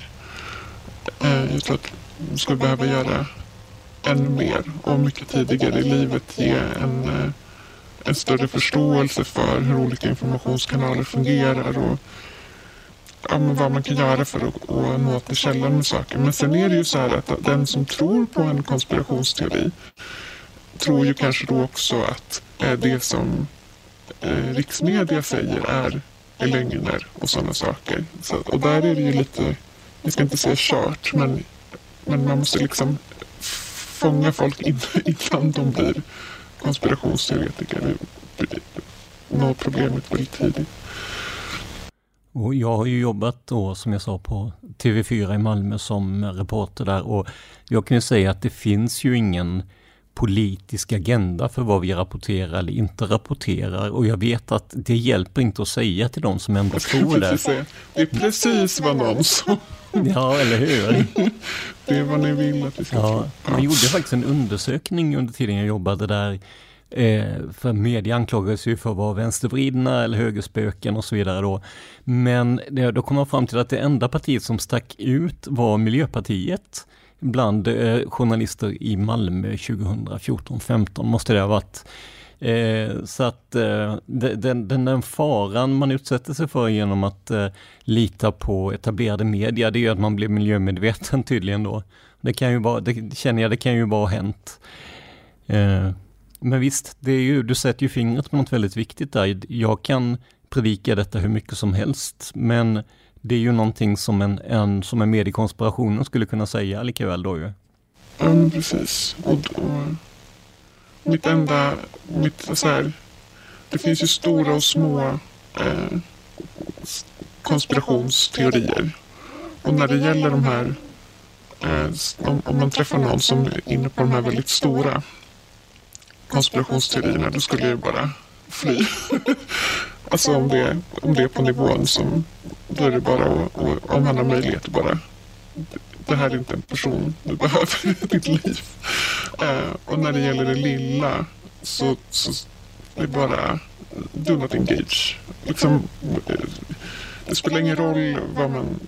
Eh, jag tror att vi skulle behöva göra ännu mer och mycket tidigare i livet ge en, eh, en större förståelse för hur olika informationskanaler fungerar och ja, vad man kan göra för att, att nå till källan med saker. Men sen är det ju så här att den som tror på en konspirationsteori tror ju kanske då också att eh, det som eh, riksmedia säger är, är lögner och sådana saker. Så, och där är det ju lite, jag ska inte säga kört, men, men man måste liksom fånga folk innan de blir konspirationsteoretiker. Nå problemet väldigt tidigt. Och jag har ju jobbat då som jag sa på TV4 i Malmö som reporter där och jag kan ju säga att det finns ju ingen politisk agenda för vad vi rapporterar eller inte rapporterar. Och jag vet att det hjälper inte att säga till de som ändå tror det. Det är precis vad någon sa. Ja, eller hur? Det är vad ni vill att vi ska ja, tro. Man gjorde faktiskt en undersökning under tiden jag jobbade där. Eh, för media anklagades ju för att vara vänstervridna eller högerspöken och så vidare då. Men då kom man fram till att det enda partiet som stack ut var Miljöpartiet bland eh, journalister i Malmö 2014-15 måste det ha varit. Eh, så att eh, den, den, den, faran man utsätter sig för genom att eh, lita på etablerade media, det är ju att man blir miljömedveten tydligen då. Det kan ju vara, det känner jag, det kan ju bara ha hänt. Eh, men visst, det är ju, du sätter ju fingret på något väldigt viktigt där. Jag kan predika detta hur mycket som helst, men det är ju någonting som en, en som i konspirationen skulle kunna säga likväl då ju. Ja, men precis. Och, och mitt enda, mitt så här, det finns ju stora och små eh, konspirationsteorier. Och när det gäller de här, eh, om, om, man träffar någon som är inne på de här väldigt stora konspirationsteorierna, då skulle jag bara fly. alltså om det, om det är på nivån som, då är det bara att, om man har möjlighet att bara det här är inte en person du behöver i ditt liv. Eh, och när det gäller det lilla så, så det är bara do not engage. Liksom, eh, det spelar ingen roll vad man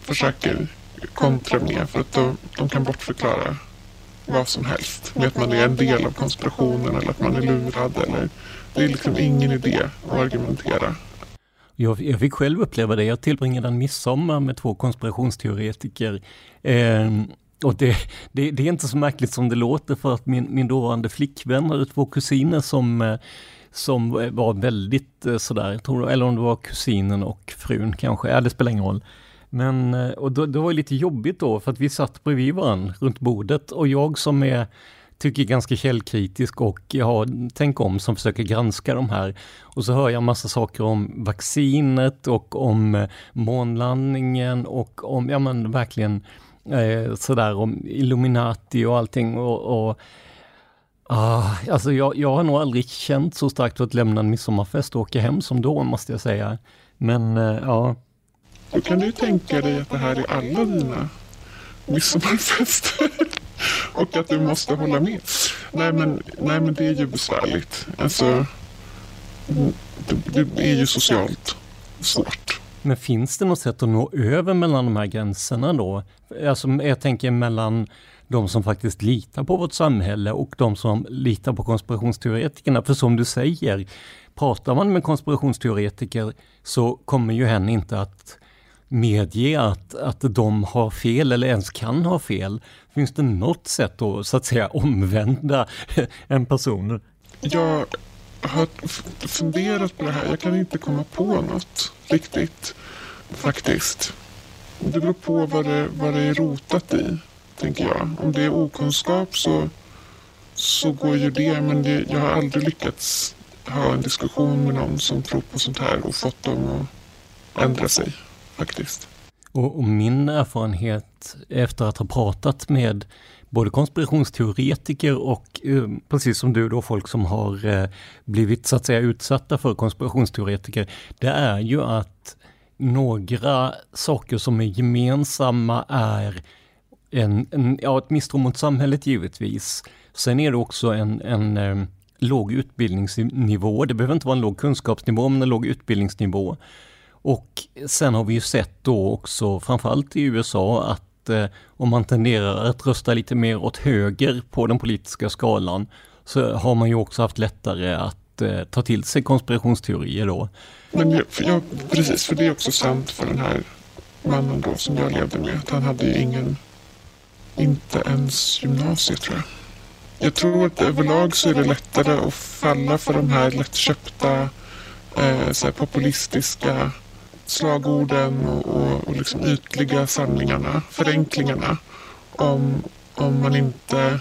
försöker kontra med för att de, de kan bortförklara vad som helst med att man är en del av konspirationen eller att man är lurad. Eller, det är liksom ingen idé att argumentera. Jag, jag fick själv uppleva det. Jag tillbringade en midsommar med två konspirationsteoretiker. Eh, och det, det, det, är inte så märkligt som det låter för att min, min dåvarande flickvän hade två kusiner som, eh, som var väldigt eh, sådär, tror, eller om det var kusinen och frun kanske, ja, det spelar ingen roll. Men eh, och då, det var lite jobbigt då för att vi satt bredvid varandra runt bordet och jag som är tycker ganska källkritisk och har Tänk om som försöker granska de här. Och så hör jag massa saker om vaccinet och om eh, månlandningen och om, ja men verkligen eh, sådär om Illuminati och allting och, och Ah, alltså jag, jag har nog aldrig känt så starkt för att lämna en midsommarfest och åka hem som då, måste jag säga. Men eh, ja. Då kan du tänka dig att det här är alla dina midsommarfester och att du måste hålla med. Nej men, nej, men det är ju besvärligt. Alltså, det, det är ju socialt svårt. Men finns det något sätt att nå över mellan de här gränserna då? Alltså, jag tänker mellan de som faktiskt litar på vårt samhälle och de som litar på konspirationsteoretikerna. För som du säger, pratar man med konspirationsteoretiker så kommer ju hen inte att medge att, att de har fel eller ens kan ha fel. Finns det något sätt att så att säga omvända en person? Jag har funderat på det här. Jag kan inte komma på något riktigt faktiskt. Det beror på vad det, vad det är rotat i, tänker jag. Om det är okunskap så, så går ju det, men det, jag har aldrig lyckats ha en diskussion med någon som tror på sånt här och fått dem att ändra sig faktiskt. Och, och, min erfarenhet efter att ha pratat med både konspirationsteoretiker och eh, precis som du då folk som har eh, blivit så att säga utsatta för konspirationsteoretiker, det är ju att några saker som är gemensamma är en, en, ja, ett misstro mot samhället givetvis. Sen är det också en, en eh, låg utbildningsnivå. Det behöver inte vara en låg kunskapsnivå, men en låg utbildningsnivå. Och sen har vi ju sett då också, framförallt i USA, att eh, om man tenderar att rösta lite mer åt höger på den politiska skalan så har man ju också haft lättare att eh, ta till sig konspirationsteorier då. Men jag, ja, precis, för det är också sant för den här mannen då som jag levde med. Att han hade ju ingen, inte ens gymnasiet tror jag. Jag tror att överlag så är det lättare att falla för de här lättköpta eh, så här populistiska slagorden och, och, och liksom ytliga sanningarna, förenklingarna. Om, om man inte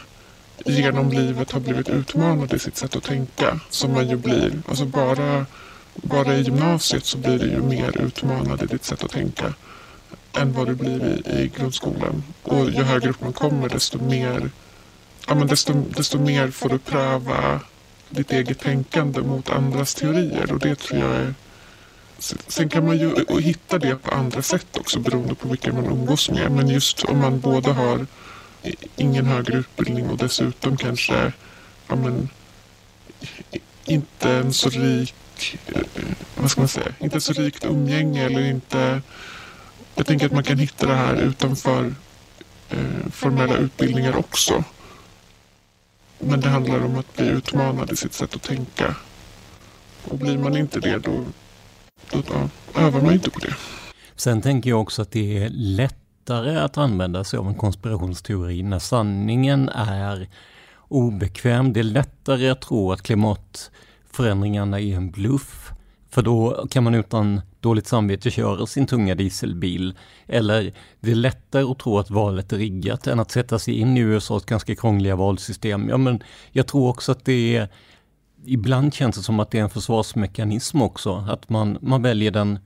genom livet har blivit utmanad i sitt sätt att tänka. Som man ju blir. Alltså bara, bara i gymnasiet så blir du ju mer utmanad i ditt sätt att tänka än vad du blir i, i grundskolan. Och ju högre upp man kommer desto mer ja, men desto, desto mer får du pröva ditt eget tänkande mot andras teorier. Och det tror jag är... Sen kan man ju hitta det på andra sätt också beroende på vilka man umgås med. Men just om man både har ingen högre utbildning och dessutom kanske ja, men, inte en så rik, eh, vad ska man säga, inte så rikt umgänge eller inte. Jag tänker att man kan hitta det här utanför eh, formella utbildningar också. Men det handlar om att bli utmanad i sitt sätt att tänka. Och blir man inte det då, Mm. att öva mig inte på det. Sen tänker jag också att det är lättare att använda sig av en konspirationsteori när sanningen är obekväm. Det är lättare att tro att klimatförändringarna är en bluff. För då kan man utan dåligt samvete köra sin tunga dieselbil. Eller det är lättare att tro att valet är riggat än att sätta sig in i USAs ganska krångliga valsystem. Ja, men jag tror också att det är Ibland känns det som att det är en försvarsmekanism också, att man, man väljer den,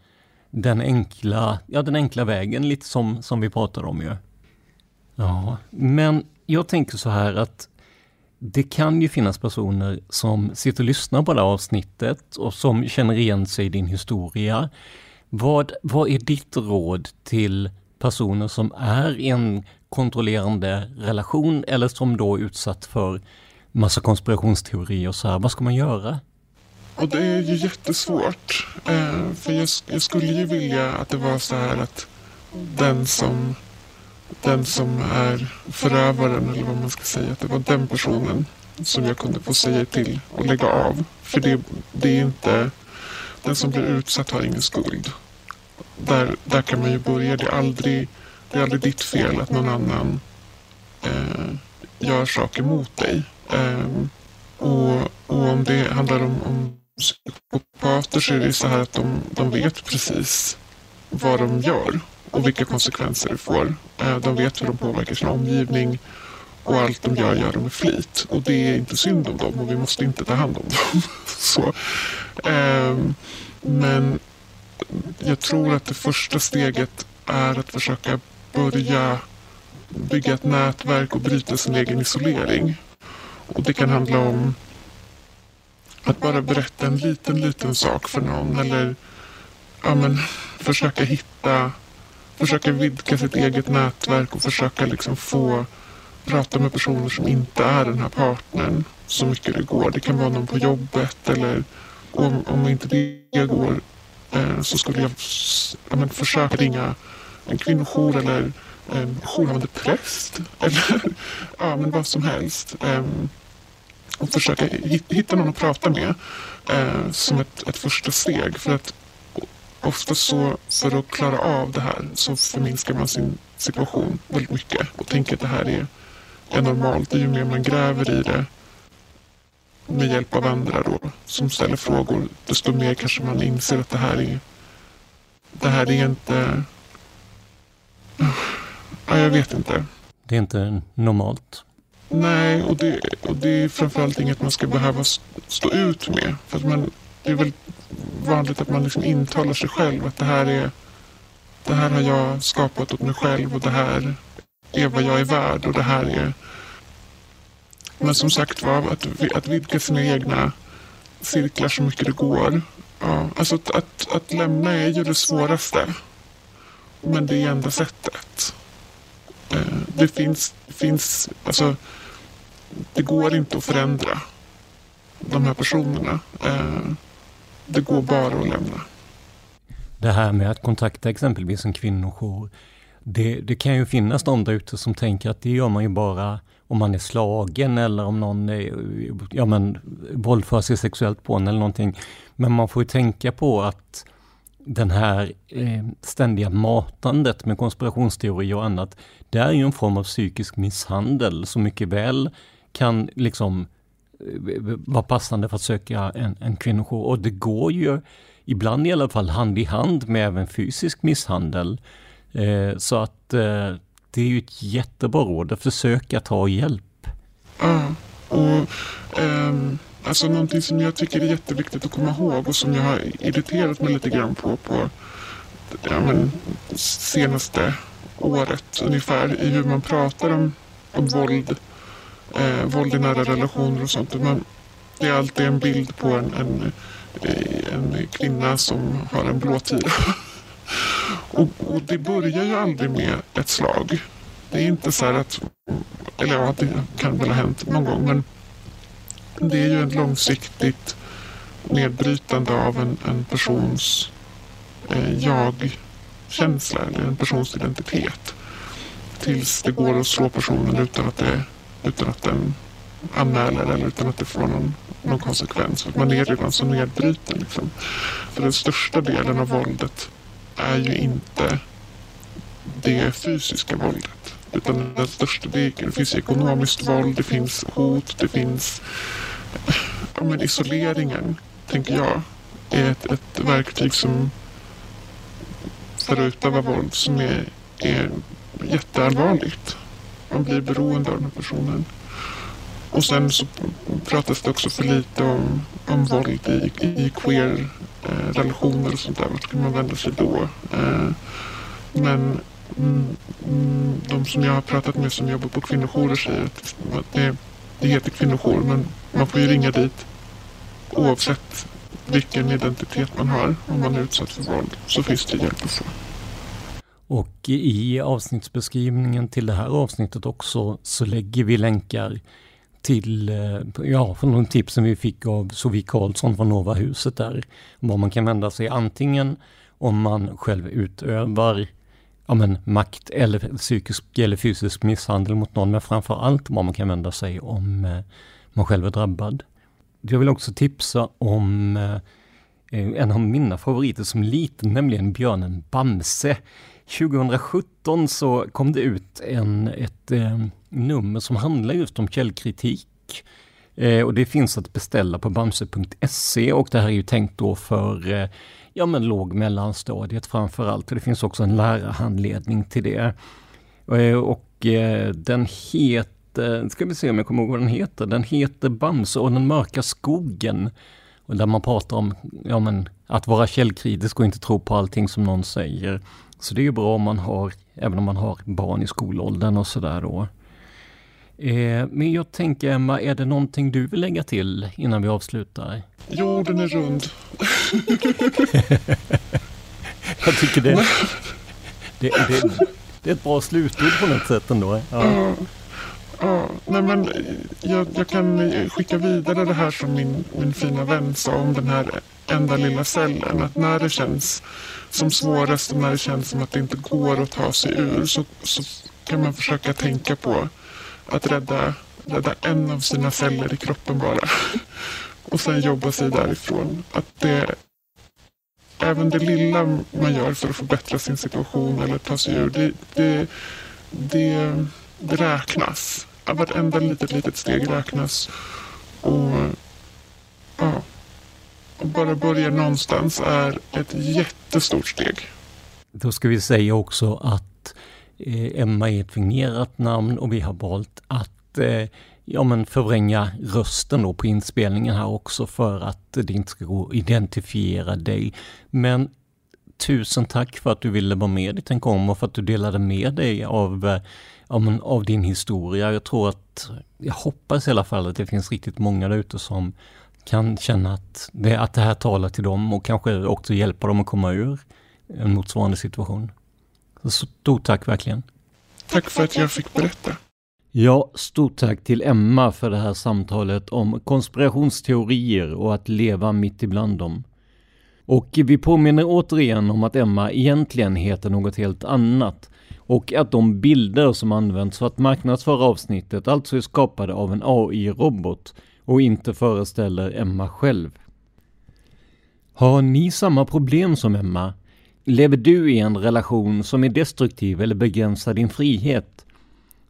den, enkla, ja, den enkla vägen, lite som, som vi pratar om ju. Ja, men jag tänker så här att det kan ju finnas personer som sitter och lyssnar på det här avsnittet och som känner igen sig i din historia. Vad, vad är ditt råd till personer som är i en kontrollerande relation eller som då är utsatt för massa konspirationsteorier och så här. Vad ska man göra? Och det är ju jättesvårt. Eh, för jag, jag, skulle ju vilja att det var så här att den som den som är förövaren eller vad man ska säga, att det var den personen som jag kunde få säga till och lägga av. För det, det är inte, den som blir utsatt har ingen skuld. Där, där kan man ju börja. Det är aldrig, det är aldrig ditt fel att någon annan eh, gör saker mot dig. Eh, och, och om det handlar om, om psykopater så är det så här att de, de vet precis vad de gör och vilka konsekvenser det får. Eh, de vet hur de påverkar sin omgivning och allt de gör gör de med flit. Och det är inte synd om dem och vi måste inte ta hand om dem. Så, eh, men jag tror att det första steget är att försöka börja bygga ett nätverk och bryta sin egen isolering. Och det kan handla om att bara berätta en liten, liten sak för någon eller ja, men, försöka hitta försöka vidga sitt eget nätverk och försöka liksom få prata med personer som inte är den här partnern så mycket det går. Det kan vara någon på jobbet eller om, om inte det går eh, så skulle jag, ja, men, försöka ringa en kvinnojour eller en jourhavande präst eller ja, men vad som helst. Eh, och försöka hitta någon att prata med eh, som ett, ett första steg. För att ofta så för att klara av det här så förminskar man sin situation väldigt mycket och tänker att det här är, är normalt. Och ju mer man gräver i det med hjälp av andra då som ställer frågor desto mer kanske man inser att det här är det här är inte ja, jag vet inte. Det är inte normalt. Nej, och det, och det är framförallt inget man ska behöva stå ut med. För att man, det är väl vanligt att man liksom intalar sig själv att det här är det här har jag skapat åt mig själv och det här är vad jag är värd och det här är... Men som sagt var, att, att vidga sina egna cirklar så mycket det går. Ja, alltså att, att, att lämna är ju det svåraste. Men det är enda sättet. Eh, det finns, finns, alltså det går inte att förändra de här personerna. Eh, det går bara att lämna. Det här med att kontakta exempelvis en kvinnojour. Det, det kan ju finnas de där ute som tänker att det gör man ju bara om man är slagen eller om någon är, ja men, våldför sig sexuellt på en eller någonting. Men man får ju tänka på att den här eh, ständiga matandet med konspirationsteorier och annat, det är ju en form av psykisk misshandel som mycket väl kan liksom eh, vara passande för att söka en, en kvinnojour. Och det går ju ibland i alla fall hand i hand med även fysisk misshandel. Eh, så att eh, det är ju ett jättebra råd att försöka ta hjälp. Ja, och um, alltså någonting som jag tycker är jätteviktigt att komma ihåg och som jag har irriterat mig lite grann på på ja, men, senaste året ungefär i hur man pratar om, om våld eh, våld i nära relationer och sånt. Men det är alltid en bild på en, en, en kvinna som har en blå tira. och, och det börjar ju aldrig med ett slag. Det är inte så här att, eller ja, det kan väl ha hänt någon gång, men det är ju ett långsiktigt nedbrytande av en, en persons eh, jag-känsla eller en persons identitet. Tills det går att slå personen utan att, det, utan att den anmäler eller utan att det får någon, någon konsekvens. För man är redan så nedbruten. Liksom. För den största delen av våldet är ju inte det fysiska våldet. Utan den största delen, det finns ekonomiskt våld, det finns hot, det finns ja, men isoleringen, tänker jag, är ett, ett verktyg som för att utöva våld som är, är jätteallvarligt. Man blir beroende av den här personen. Och sen så pratas det också för lite om, om våld i, i queer-relationer eh, och sånt där. Vart kan man vända sig då? Eh, men mm, mm, de som jag har pratat med som jobbar på kvinnojourer säger att det, det heter kvinnojour men man får ju ringa dit oavsett vilken identitet man har om man är utsatt för våld så finns det hjälp att få. Och i avsnittsbeskrivningen till det här avsnittet också så lägger vi länkar till, eh, ja, från de tipsen vi fick av Sofie Karlsson från Nova huset där. Var man kan vända sig antingen om man själv utövar ja, men, makt eller psykisk eller fysisk misshandel mot någon, men framför allt var man kan vända sig om eh, man själv är drabbad. Jag vill också tipsa om eh, en av mina favoriter som liten, nämligen björnen Bamse. 2017 så kom det ut en, ett eh, nummer som handlar just om källkritik. Eh, och det finns att beställa på bamse.se och det här är ju tänkt då för eh, ja, men låg mellanstadiet framför allt. Det finns också en lärarhandledning till det. Eh, och eh, den heter, ska vi se om jag kommer ihåg vad den heter, den heter Bamse och den mörka skogen. Och där man pratar om ja, men, att vara källkritisk och inte tro på allting som någon säger. Så det är ju bra om man har, även om man har barn i skolåldern och sådär då. Eh, men jag tänker Emma, är det någonting du vill lägga till innan vi avslutar? Jorden är rund. jag tycker det, det, det, det, är ett bra slutord på något sätt ändå. Ja. Ja, nej men jag, jag, kan skicka vidare det här som min, min fina vän sa om den här enda lilla cellen. Att när det känns som svårast och när det känns som att det inte går att ta sig ur så, så kan man försöka tänka på att rädda, rädda en av sina celler i kroppen bara. Och sen jobba sig därifrån. Att det, även det lilla man gör för att förbättra sin situation eller ta sig ur, det, det, det, det räknas. Vartenda litet, litet steg räknas. Och, ja, att bara börja någonstans är ett jättestort steg. Då ska vi säga också att eh, Emma är ett fingerat namn och vi har valt att eh, ja, men förvränga rösten då på inspelningen här också för att det inte ska gå att identifiera dig. Men tusen tack för att du ville vara med i Tänk om och för att du delade med dig av, eh, ja, men, av din historia. Jag tror att, jag hoppas i alla fall att det finns riktigt många där ute som kan känna att det, att det här talar till dem och kanske också hjälpa dem att komma ur en motsvarande situation. Så stort tack verkligen. Tack för att jag fick berätta. Ja, stort tack till Emma för det här samtalet om konspirationsteorier och att leva mitt ibland dem. Och vi påminner återigen om att Emma egentligen heter något helt annat och att de bilder som används för att marknadsföra avsnittet alltså är skapade av en AI-robot och inte föreställer Emma själv. Har ni samma problem som Emma? Lever du i en relation som är destruktiv eller begränsar din frihet?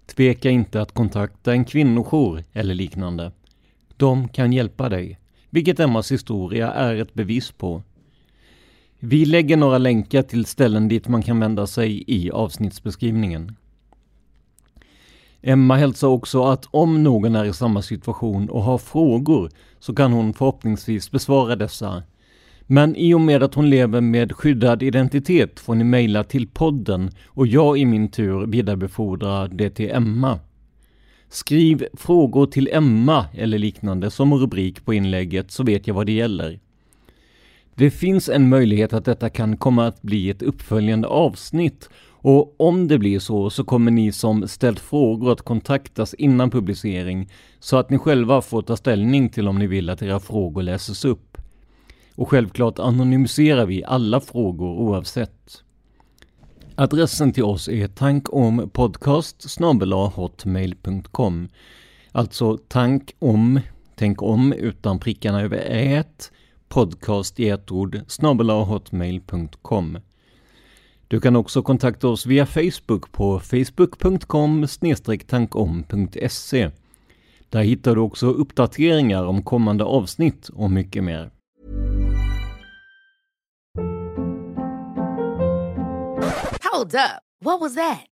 Tveka inte att kontakta en kvinnojour eller liknande. De kan hjälpa dig, vilket Emmas historia är ett bevis på. Vi lägger några länkar till ställen dit man kan vända sig i avsnittsbeskrivningen. Emma hälsar också att om någon är i samma situation och har frågor så kan hon förhoppningsvis besvara dessa. Men i och med att hon lever med skyddad identitet får ni mejla till podden och jag i min tur vidarebefordrar det till Emma. Skriv frågor till Emma eller liknande som rubrik på inlägget så vet jag vad det gäller. Det finns en möjlighet att detta kan komma att bli ett uppföljande avsnitt och om det blir så så kommer ni som ställt frågor att kontaktas innan publicering så att ni själva får ta ställning till om ni vill att era frågor läses upp. Och självklart anonymiserar vi alla frågor oavsett. Adressen till oss är tankompodcast hotmail.com Alltså tank om, tänk om utan prickarna över ät, podcast i ett ord, hotmail.com. Du kan också kontakta oss via Facebook på facebook.com tankom.se. Där hittar du också uppdateringar om kommande avsnitt och mycket mer. Hold up. What was that?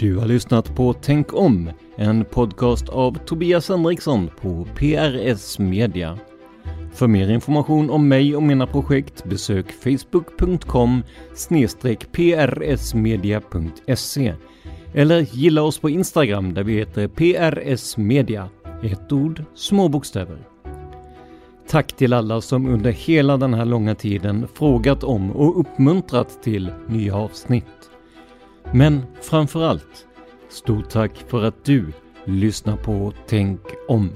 Du har lyssnat på Tänk om, en podcast av Tobias Henriksson på PRS Media. För mer information om mig och mina projekt besök facebook.com prsmedia.se eller gilla oss på Instagram där vi heter PRS Media. Ett ord, små bokstäver. Tack till alla som under hela den här långa tiden frågat om och uppmuntrat till nya avsnitt. Men framför allt, stort tack för att du lyssnar på Tänk om.